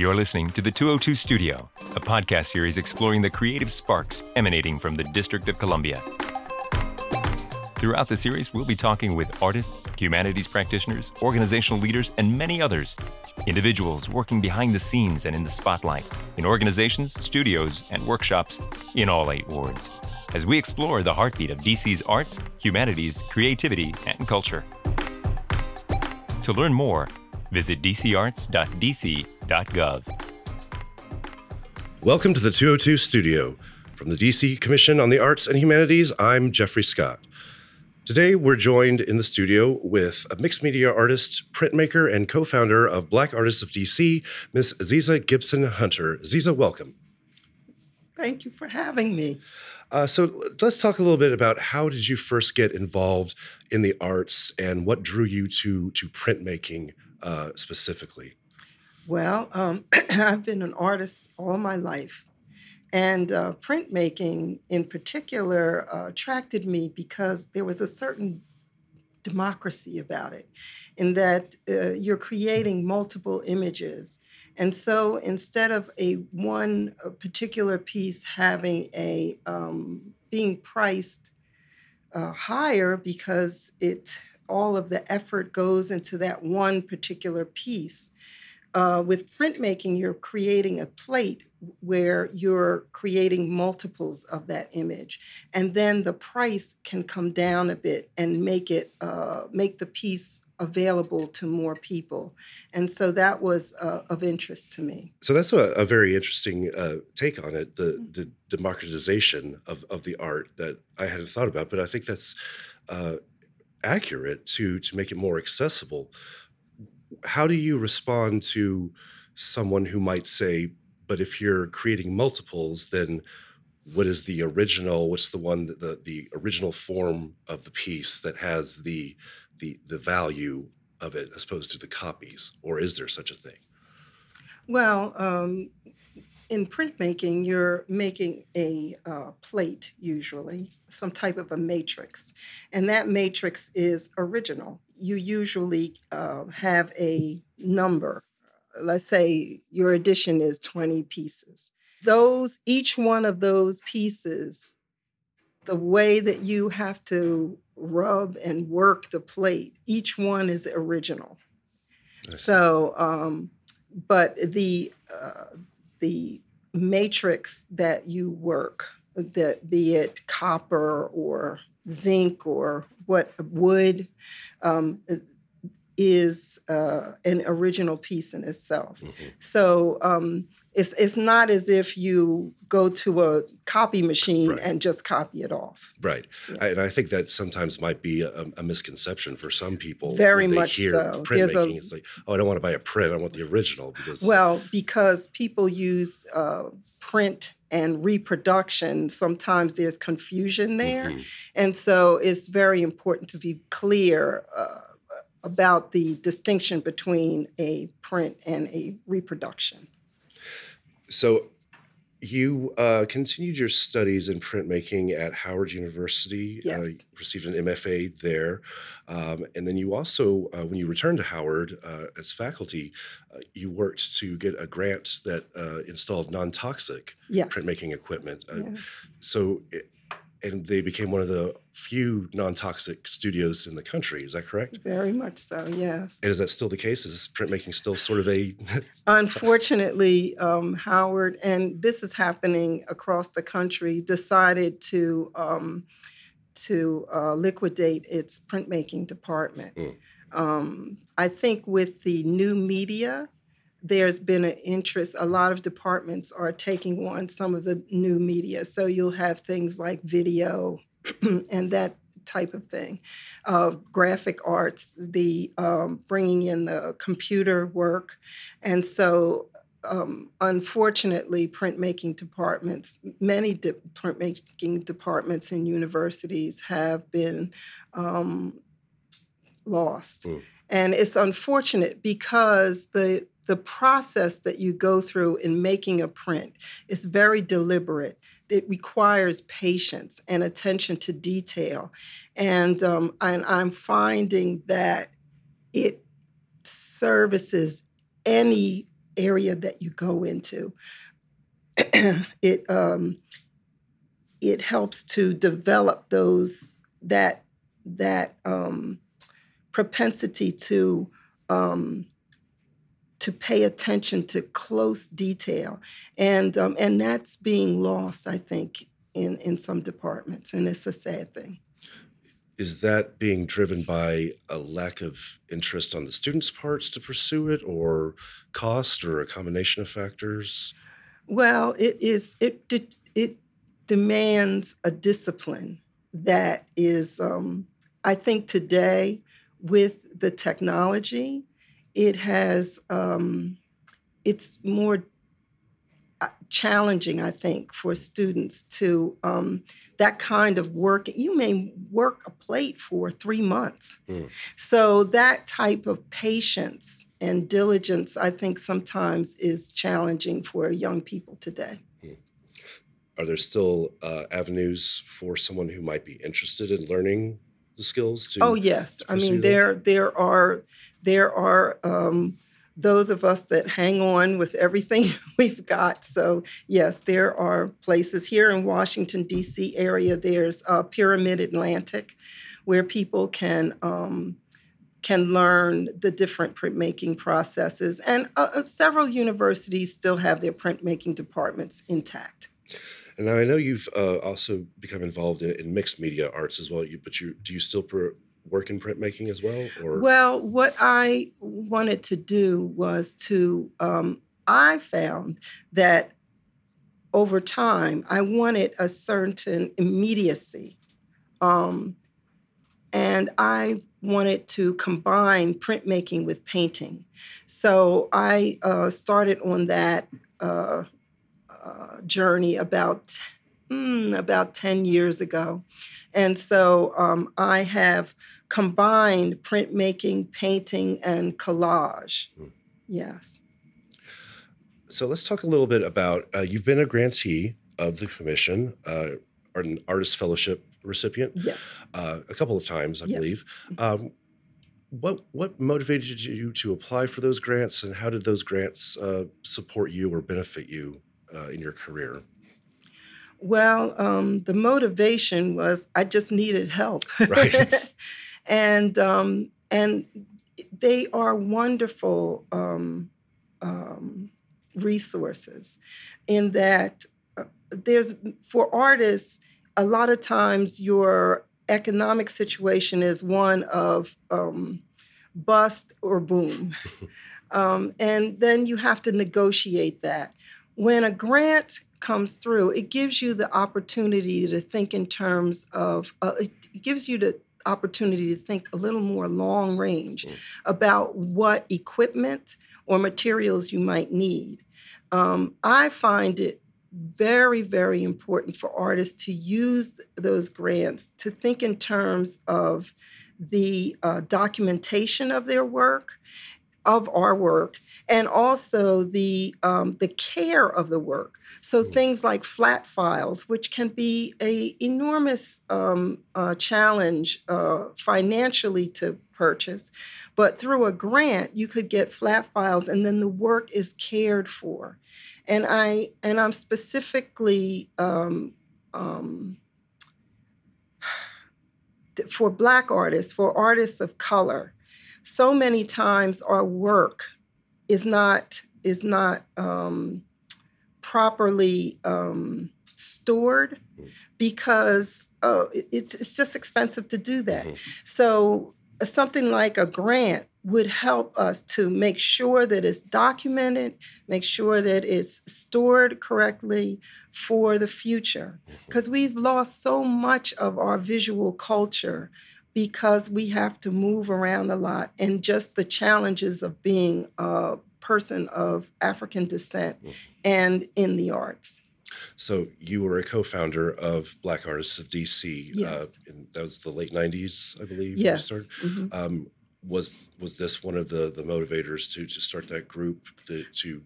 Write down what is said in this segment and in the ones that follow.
You're listening to the 202 Studio, a podcast series exploring the creative sparks emanating from the District of Columbia. Throughout the series, we'll be talking with artists, humanities practitioners, organizational leaders, and many others. Individuals working behind the scenes and in the spotlight, in organizations, studios, and workshops in all eight wards, as we explore the heartbeat of DC's arts, humanities, creativity, and culture. To learn more, visit dcarts.dc.gov. Welcome to the 202 Studio. From the DC Commission on the Arts and Humanities, I'm Jeffrey Scott. Today, we're joined in the studio with a mixed media artist, printmaker, and co founder of Black Artists of DC, Miss Aziza Gibson Hunter. Aziza, welcome. Thank you for having me. Uh, so let's talk a little bit about how did you first get involved in the arts and what drew you to to printmaking uh, specifically? Well, um, I've been an artist all my life. And uh, printmaking in particular uh, attracted me because there was a certain democracy about it, in that uh, you're creating multiple images. And so instead of a one particular piece having a um, being priced uh, higher because it all of the effort goes into that one particular piece, uh, with printmaking, you're creating a plate where you're creating multiples of that image, and then the price can come down a bit and make it uh, make the piece available to more people, and so that was uh, of interest to me. So that's a, a very interesting uh, take on it, the, mm. the, democratization of of the art that I hadn't thought about, but I think that's uh, accurate to to make it more accessible how do you respond to someone who might say, but if you're creating multiples, then what is the original? What's the one that the, the original form of the piece that has the the the value of it as opposed to the copies? Or is there such a thing? Well, um, in printmaking, you're making a uh, plate usually, some type of a matrix, and that matrix is original. You usually uh, have a number. Let's say your edition is 20 pieces. Those, each one of those pieces, the way that you have to rub and work the plate, each one is original. So, um, but the uh, the matrix that you work, that be it copper or zinc or what wood, um, is uh, an original piece in itself. Mm-hmm. So um, it's it's not as if you go to a copy machine right. and just copy it off. Right, yes. I, and I think that sometimes might be a, a misconception for some people. Very much so. Printmaking, it's like, oh, I don't want to buy a print; I want the original because. Well, because people use uh, print and reproduction, sometimes there's confusion there, mm-hmm. and so it's very important to be clear. Uh, about the distinction between a print and a reproduction. So, you uh, continued your studies in printmaking at Howard University. Uh, yes. Uh, received an MFA there. Um, and then you also, uh, when you returned to Howard uh, as faculty, uh, you worked to get a grant that installed non toxic yes. printmaking equipment. Yes. So, it, and they became one of the few non-toxic studios in the country. Is that correct? Very much so. Yes. And is that still the case? Is printmaking still sort of a? Unfortunately, um, Howard, and this is happening across the country, decided to um, to uh, liquidate its printmaking department. Mm. Um, I think with the new media there's been an interest. A lot of departments are taking on some of the new media. So you'll have things like video and that type of thing, uh, graphic arts, the um, bringing in the computer work. And so um, unfortunately, printmaking departments, many de- printmaking departments in universities have been um, lost. Mm. And it's unfortunate because the the process that you go through in making a print is very deliberate. It requires patience and attention to detail. And, um, and I'm finding that it services any area that you go into. it um, it helps to develop those that that um, propensity to um, to pay attention to close detail, and um, and that's being lost, I think, in in some departments, and it's a sad thing. Is that being driven by a lack of interest on the students' parts to pursue it, or cost, or a combination of factors? Well, it is it it, it demands a discipline that is, um, I think, today with the technology, it has um, it's more uh, challenging, I think, for students to um, that kind of work. You may work a plate for three months. Mm. So that type of patience and diligence, I think, sometimes is challenging for young people today. Mm. Are there still uh, avenues for someone who might be interested in learning the skills? To oh yes, I mean there there are there are. Um, those of us that hang on with everything we've got. So yes, there are places here in Washington D.C. area. There's uh, Pyramid Atlantic, where people can um, can learn the different printmaking processes, and uh, uh, several universities still have their printmaking departments intact. And now I know you've uh, also become involved in, in, mixed media arts as well. You, but you do you still work in printmaking as well? Or well, what I wanted to do was to um, I found that over time I wanted a certain immediacy, um, and I wanted to combine printmaking with painting. So I uh, started on that uh, uh, journey about mm, about ten years ago, and so um, I have combined printmaking, painting, and collage. Mm. Yes. So let's talk a little bit about uh, you've been a grantee of the commission, uh, or an artist fellowship recipient. Yes. Uh, a couple of times, I yes. believe. Um, what what motivated you to apply for those grants, and how did those grants uh, support you or benefit you uh, in your career? Well, um, the motivation was I just needed help. Right. and um, and they are wonderful um, um, resources in that uh, there's for artists a lot of times your economic situation is one of um, bust or boom um, and then you have to negotiate that when a grant comes through it gives you the opportunity to think in terms of uh, it gives you the opportunity to think a little more long range mm. about what equipment or materials you might need. Um, I find it very, very important for artists to use those grants to think in terms of the uh, documentation of their work of our work and also the um, the care of the work. So mm. things like flat files, which can be a enormous um, uh, challenge uh, financially to purchase, but through a grant you could get flat files, and then the work is cared for. And I and I'm specifically um, um for Black artists, for artists of color so many times our work is not is not um, properly um, stored mm-hmm. because uh, it, it's just expensive to do that. Mm-hmm. So uh, something like a grant would help us to make sure that it's documented, make sure that it's stored correctly for the future. Because mm-hmm. we've lost so much of our visual culture because we have to move around a lot and just the challenges of being a person of African descent mm-hmm. and in the arts. So you were a co-founder of Black Artists of DC. Uh, yes. Uh, that was the late '90s, I believe. Yes. Mm-hmm. Um, was was this one of the the motivators to to start that group to, to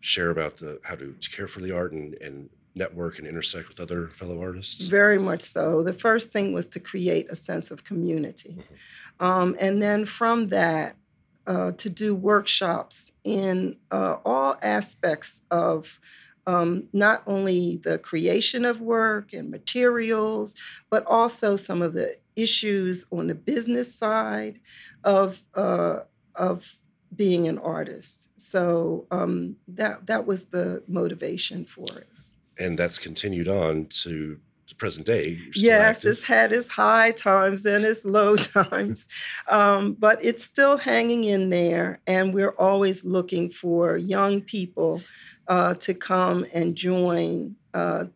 share about the how to, to care for the art and and network and intersect with other fellow artists? Very much so. The first thing was to create a sense of community. Mm-hmm. Um, and then from that, uh, to do workshops in uh, all aspects of um, not only the creation of work and materials, but also some of the issues on the business side of uh, of being an artist. So um, that that was the motivation for it. And that's continued on to the present day. Yes, active. it's had its high times and its low times, um, but it's still hanging in there. And we're always looking for young people uh, to come and join uh,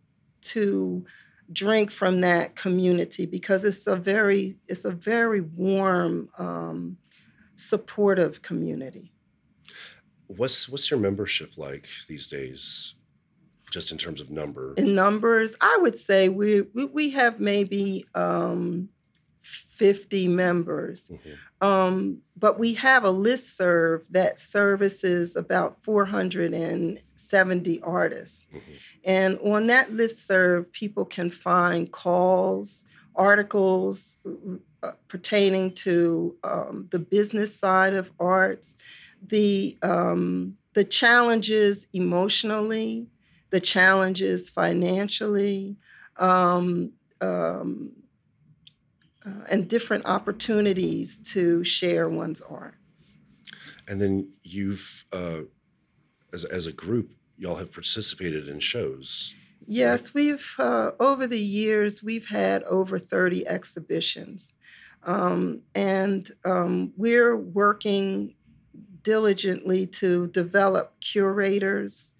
to drink from that community because it's a very it's a very warm um, supportive community what's what's your membership like these days just in terms of number in numbers i would say we we, we have maybe um, 50 members. Mm-hmm. Um, but we have a list serve that services about 470 artists. Mm-hmm. And on that list serve, people can find calls, articles uh, pertaining to um, the business side of arts, the, um, the challenges emotionally, the challenges financially. Um, um uh, and different opportunities to share one's art. And then you've, uh, as, as a group, y'all have participated in shows. Yes, we've, uh, over the years, we've had over 30 exhibitions. Um, and um, we're working diligently to develop curators,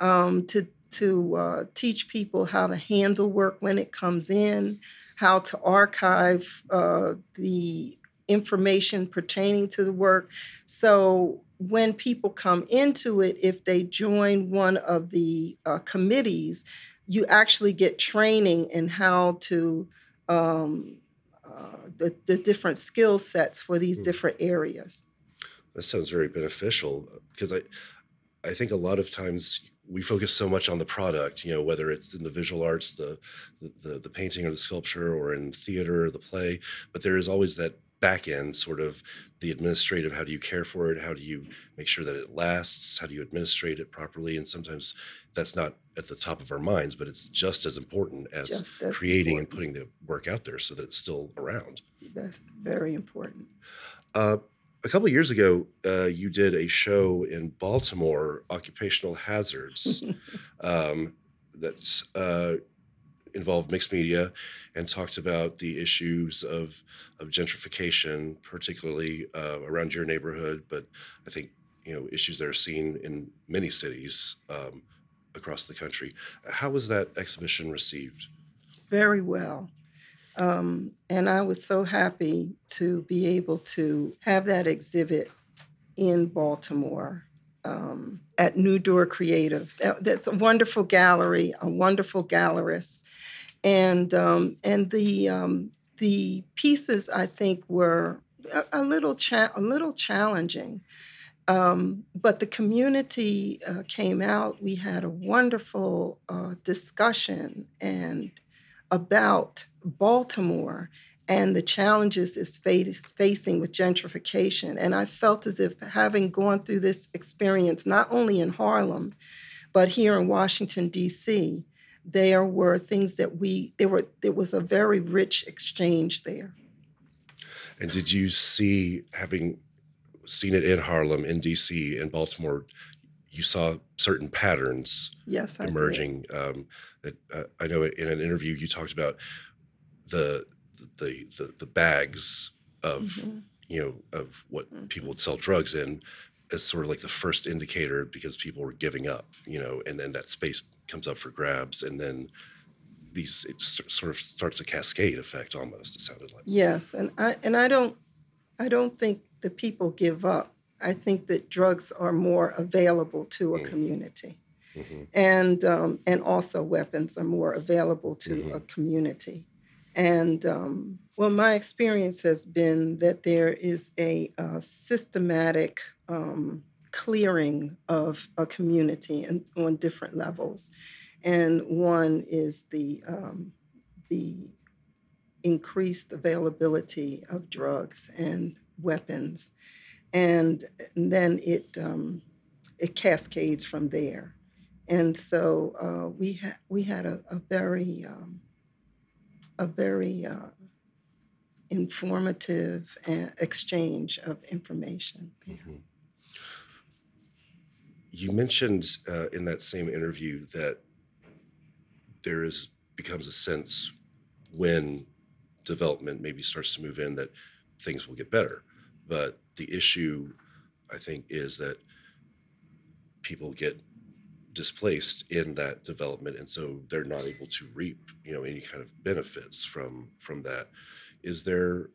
um, to, to uh, teach people how to handle work when it comes in, how to archive uh, the information pertaining to the work. So when people come into it, if they join one of the uh, committees, you actually get training in how to um, uh, the, the different skill sets for these mm. different areas. That sounds very beneficial because I, I think a lot of times we focus so much on the product, you know, whether it's in the visual arts, the, the the painting or the sculpture, or in theater or the play. But there is always that back end sort of the administrative how do you care for it how do you make sure that it lasts how do you administrate it properly and sometimes that's not at the top of our minds but it's just as important as, as creating important. and putting the work out there so that it's still around that's very important uh, a couple years ago, uh, you did a show in Baltimore, occupational hazards, um, that's uh, involved mixed media, and talked about the issues of of gentrification, particularly uh, around your neighborhood. But I think you know issues that are seen in many cities um, across the country. How was that exhibition received? Very well. Um, and I was so happy to be able to have that exhibit in Baltimore um, at New Door Creative. That, that's a wonderful gallery, a wonderful gallerist, and um, and the um, the pieces I think were a, a little cha- a little challenging. Um, but the community uh, came out. We had a wonderful uh, discussion and about Baltimore and the challenges it's facing with gentrification. And I felt as if having gone through this experience, not only in Harlem, but here in Washington, D.C., there were things that we, there were, there was a very rich exchange there. And did you see, having seen it in Harlem, in D.C., in Baltimore, you saw certain patterns yes, emerging. Um, that uh, I know in an interview you talked about the the the, the bags of mm-hmm. you know of what mm-hmm. people would sell drugs in as sort of like the first indicator because people were giving up, you know, and then that space comes up for grabs, and then these it sort of starts a cascade effect almost. It sounded like yes, and I and I don't I don't think the people give up I think that drugs are more available to a mm-hmm. community. Mm-hmm. And um, and also weapons are more available to mm-hmm. a community. And um, well, my experience has been that there is a, a systematic um, clearing of a community and, on different levels. And one is the um, the increased availability of drugs and weapons and, then it um, it cascades from there. And so uh, we had we had a, a very um, a very uh, informative uh, exchange of information. Mhm. You mentioned uh, in that same interview that there is becomes a sense when development maybe starts to move in that things will get better. But the issue, I think, is that people get displaced in that development, and so they're not able to reap, you know, any kind of benefits from from that. Is there?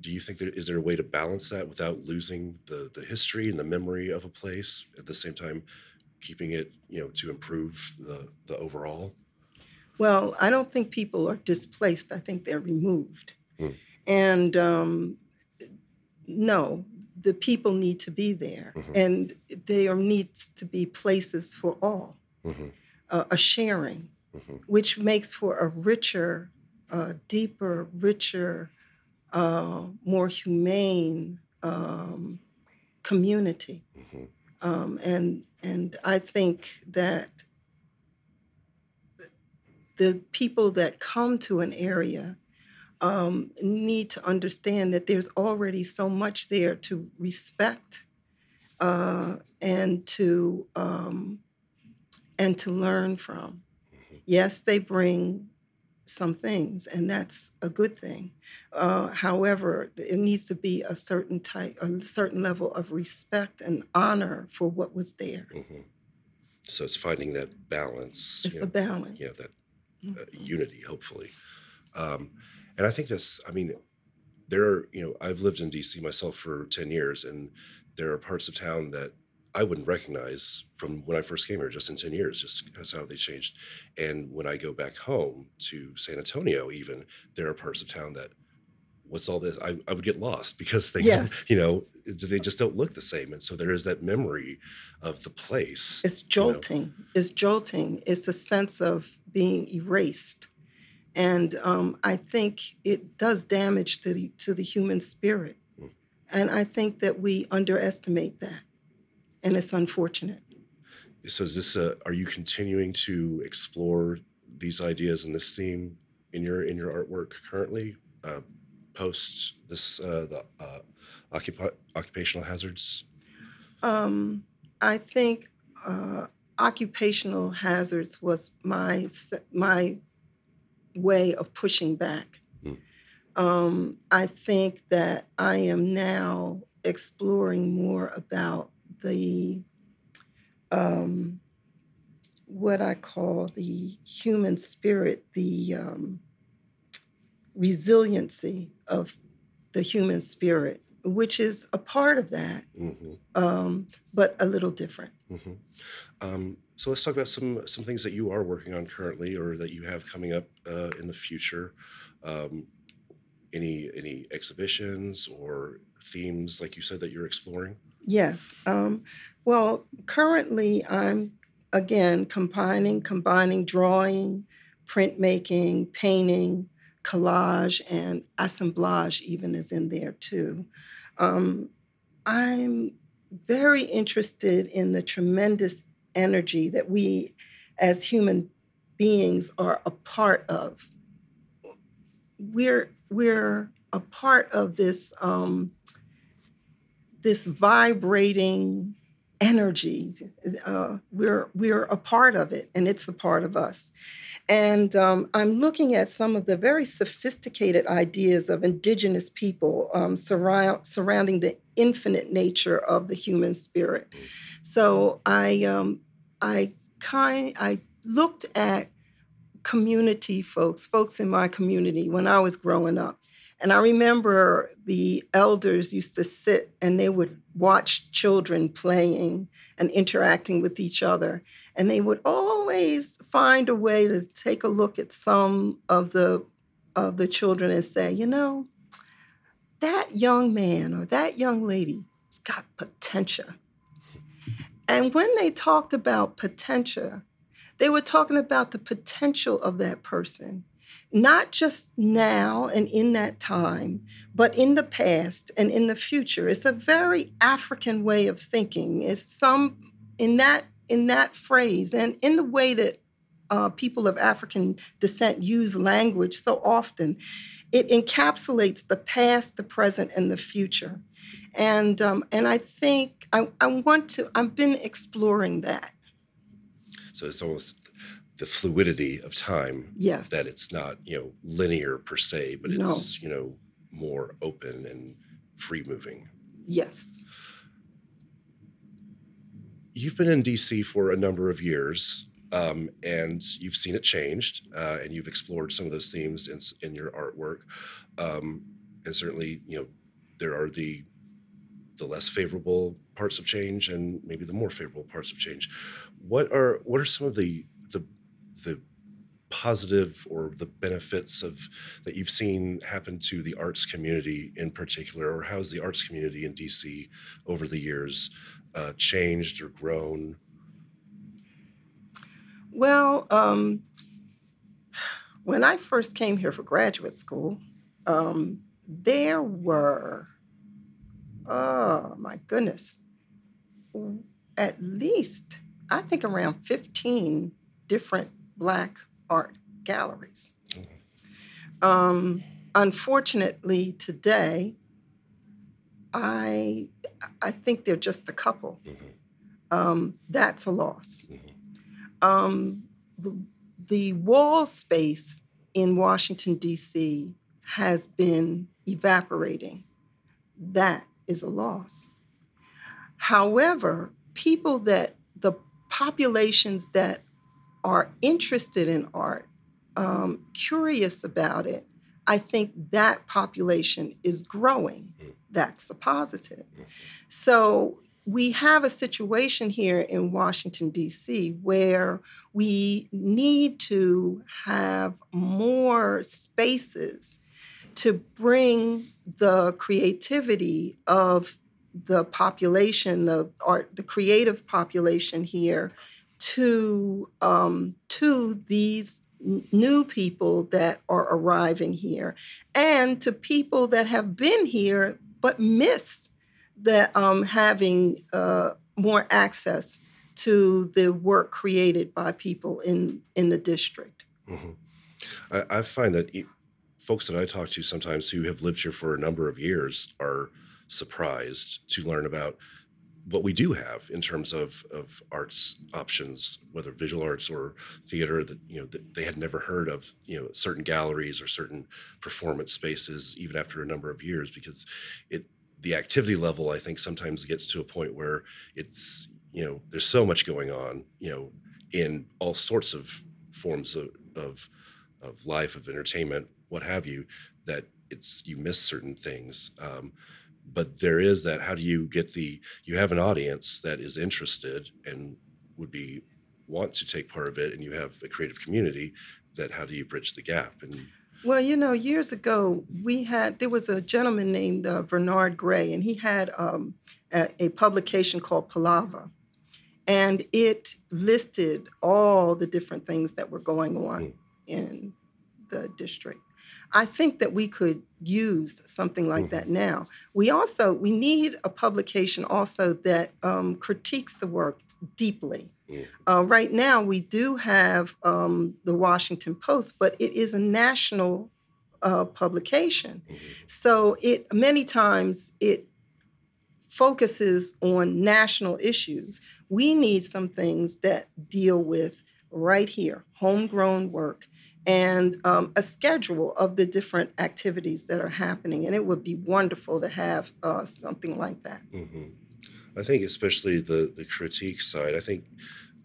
Do you think there is there a way to balance that without losing the the history and the memory of a place at the same time keeping it, you know, to improve the the overall? Well, I don't think people are displaced. I think they're removed. Mm. And um, no, the people need to be there, Mhm. and there needs to be places for all, hmm uh, a sharing, hmm which makes for a richer, uh, deeper, richer, uh, more humane um, community. hmm Um, and and I think that the people that come to an area um, need to understand that there's already so much there to respect uh, and to um, and to learn from. Yes, they bring some things, and that's a good thing. Uh, however, it needs to be a certain type, a certain level of respect and honor for what was there. hmm So it's finding that balance. It's you a balance. yeah, that uh, Mhm. unity, hopefully. Um, and I think that's, I mean, there are, you know, I've lived in DC myself for 10 years, and there are parts of town that I wouldn't recognize from when I first came here, just in 10 years, just because how they changed. And when I go back home to San Antonio, even, there are parts of town that, what's all this? I, I would get lost because things, Yes. you know, they just don't look the same. And so there is that memory of the place. It's you know. jolting. It's jolting. It's a sense of being erased. And um, I think it does damage to the, to the human spirit. Mm. And I think that we underestimate that. And it's unfortunate. so is this uh are you continuing to explore these ideas and this theme in your in your artwork currently uh, post this uh, the uh, occupational hazards Um, I think uh, occupational hazards was my my way of pushing back. Mm. Um, I think that I am now exploring more about the um, what I call the human spirit, the um, resiliency of the human spirit, which is a part of that, hmm um, but a little different. Hmm Um, so let's talk about some some things that you are working on currently or that you have coming up uh, in the future um, any any exhibitions or themes like you said that you're exploring Yes. Um, well, currently I'm again combining combining drawing, printmaking, painting, collage, and assemblage even is in there too. Um, I'm very interested in the tremendous energy that we as human beings are a part of. We're we're a part of this um, this vibrating energy. Uh, we're we're a part of it, and it's a part of us. And um, I'm looking at some of the very sophisticated ideas of indigenous people um, surround, surrounding the infinite nature of the human spirit. So I um, I kind I looked at community folks, folks in my community when I was growing up. And I remember the elders used to sit and they would watch children playing and interacting with each other. And they would always find a way to take a look at some of the of the children and say, you know, that young man or that young lady has got potential. And when they talked about potential, they were talking about the potential of that person. Not just now and in that time, but in the past and in the future. It's a very African way of thinking. It's some in that in that phrase and in the way that uh, people of African descent use language so often, it encapsulates the past, the present, and the future. And um, and I think I, I want to. I've been exploring that. So it's almost the fluidity of time. Yes. That it's not you know linear per se, but No. it's you know more open and free moving. Yes. You've been in DC for a number of years, um, and you've seen it changed, uh, and you've explored some of those themes in, in your artwork. Um, and certainly, you know, there are the the less favorable parts of change and maybe the more favorable parts of change. What are what are some of the the positive or the benefits of that you've seen happen to the arts community in particular, or how's the arts community in DC over the years uh, changed or grown? Well, um, when I first came here for graduate school, um, there were, oh my goodness, at least, I think around 15 different Black art galleries. Um, unfortunately, today, I, I think they're just a couple. Mhm, Um, that's a loss mhm. um, the, the wall space in Washington, D.C. has been evaporating. That is a loss. However, people that the populations that are interested in art, um, curious about it, I think that population is growing. Mm. That's a positive. Mm. So we have a situation here in Washington, D.C., where we need to have more spaces to bring the creativity of the population, the art, the creative population here, to um, to these new people that are arriving here, and to people that have been here but missed that um, having uh, more access to the work created by people in in the district. Mhm. I, I find that e- folks that I talk to sometimes who have lived here for a number of years are surprised to learn about what we do have in terms of, of arts options, whether visual arts or theater that you know that they had never heard of, you know, certain galleries or certain performance spaces even after a number of years because it the activity level I think sometimes gets to a point where it's you know there's so much going on you know in all sorts of forms of of, of life of entertainment what have you that it's you miss certain things. Um, but there is that how do you get the you have an audience that is interested and would be want to take part of it and you have a creative community that how do you bridge the gap and Well, you know, years ago we had there was a gentleman named uh, Bernard Gray, and he had um, a, a publication called Palava, and it listed all the different things that were going on Mm. in the district. I think that we could use something like that now. We also we need a publication also that um, critiques the work deeply. Mm. Uh, right now, we do have um, the Washington Post, but it is a national uh, publication. Mhm. So it many times it focuses on national issues. We need some things that deal with right here, homegrown work, and um, a schedule of the different activities that are happening. And it would be wonderful to have uh, something like that. hmm I think especially the the critique side. I think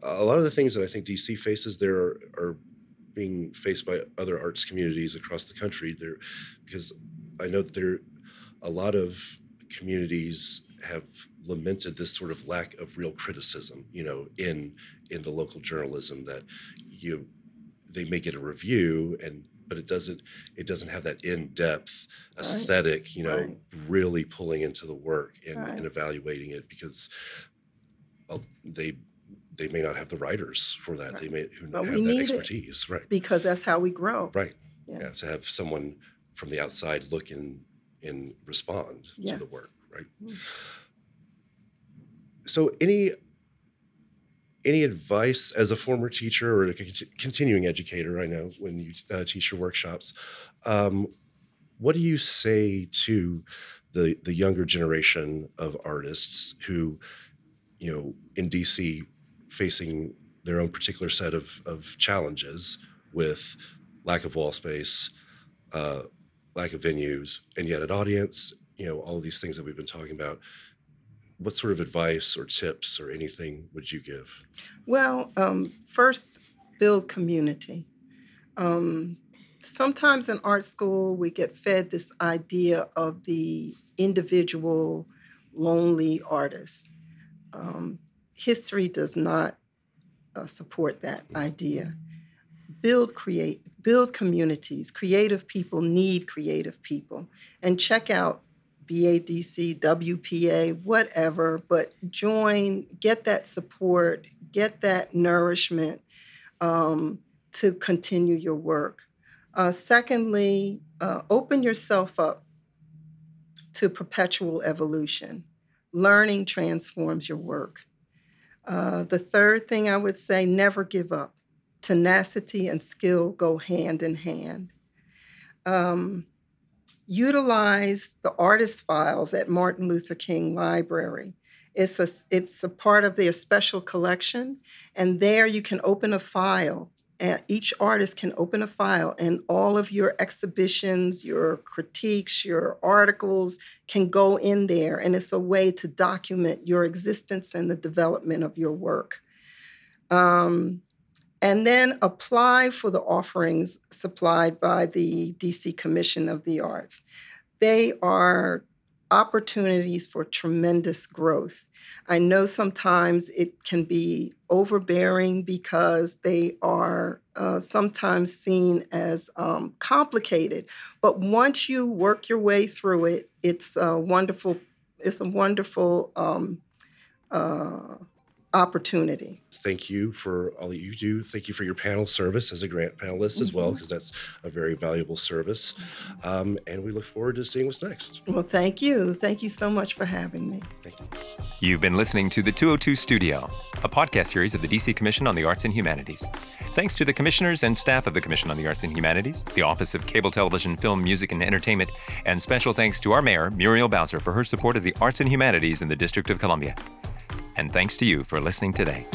a lot of the things that I think DC faces there are, are being faced by other arts communities across the country. There, because I know that there a lot of communities have lamented this sort of lack of real criticism. You know, in in the local journalism that you they may get a review and but it doesn't it doesn't have that in-depth Right. aesthetic you know Right. really pulling into the work and, Right. and evaluating it because well, they they may not have the writers for that they may who But have that expertise right Because that's how we grow. right Yeah. Yeah, to have someone from the outside look and and respond to the work, right? Mm. So any any advice as a former teacher or a cont- continuing educator? I know when you uh, teach your workshops, um, what do you say to the the younger generation of artists who, you know, in DC, facing their own particular set of of challenges with lack of wall space, uh, lack of venues, and yet an audience, you know, all these things that we've been talking about. What sort of advice or tips or anything would you give? Well, um, first, build community. Um, sometimes in art school, we get fed this idea of the individual, lonely artist. Um, history does not uh, support that idea. Build create build communities. Creative people need creative people, and check out BADC, WPA, whatever. But join, get that support, get that nourishment um, to continue your work. Uh, secondly, uh, open yourself up to perpetual evolution. Learning transforms your work. Uh, the third thing I would say never give up. Tenacity and skill go hand in hand. Um, utilize the artist files at Martin Luther King Library. It's a, it's a part of their special collection, and there you can open a file. Each artist can open a file, and all of your exhibitions, your critiques, your articles can go in there. And it's a way to document your existence and the development of your work. Um, and then apply for the offerings supplied by the DC Commission of the Arts. They are opportunities for tremendous growth. I know sometimes it can be overbearing because they are uh, sometimes seen as um, complicated, but once you work your way through it, it's a wonderful. It's a wonderful um, uh, opportunity. Thank you for all that you do. Thank you for your panel service as a grant panelist as well, because that's a very valuable service. Um, and we look forward to seeing what's next. Well, thank you. Thank you so much for having me. Thank you. You've been listening to the 202 Studio, a podcast series of the DC Commission on the Arts and Humanities. Thanks to the commissioners and staff of the Commission on the Arts and Humanities, the Office of Cable Television, Film, Music, and Entertainment, and special thanks to our mayor, Muriel Bowser, for her support of the arts and humanities in the District of Columbia. And thanks to you for listening today.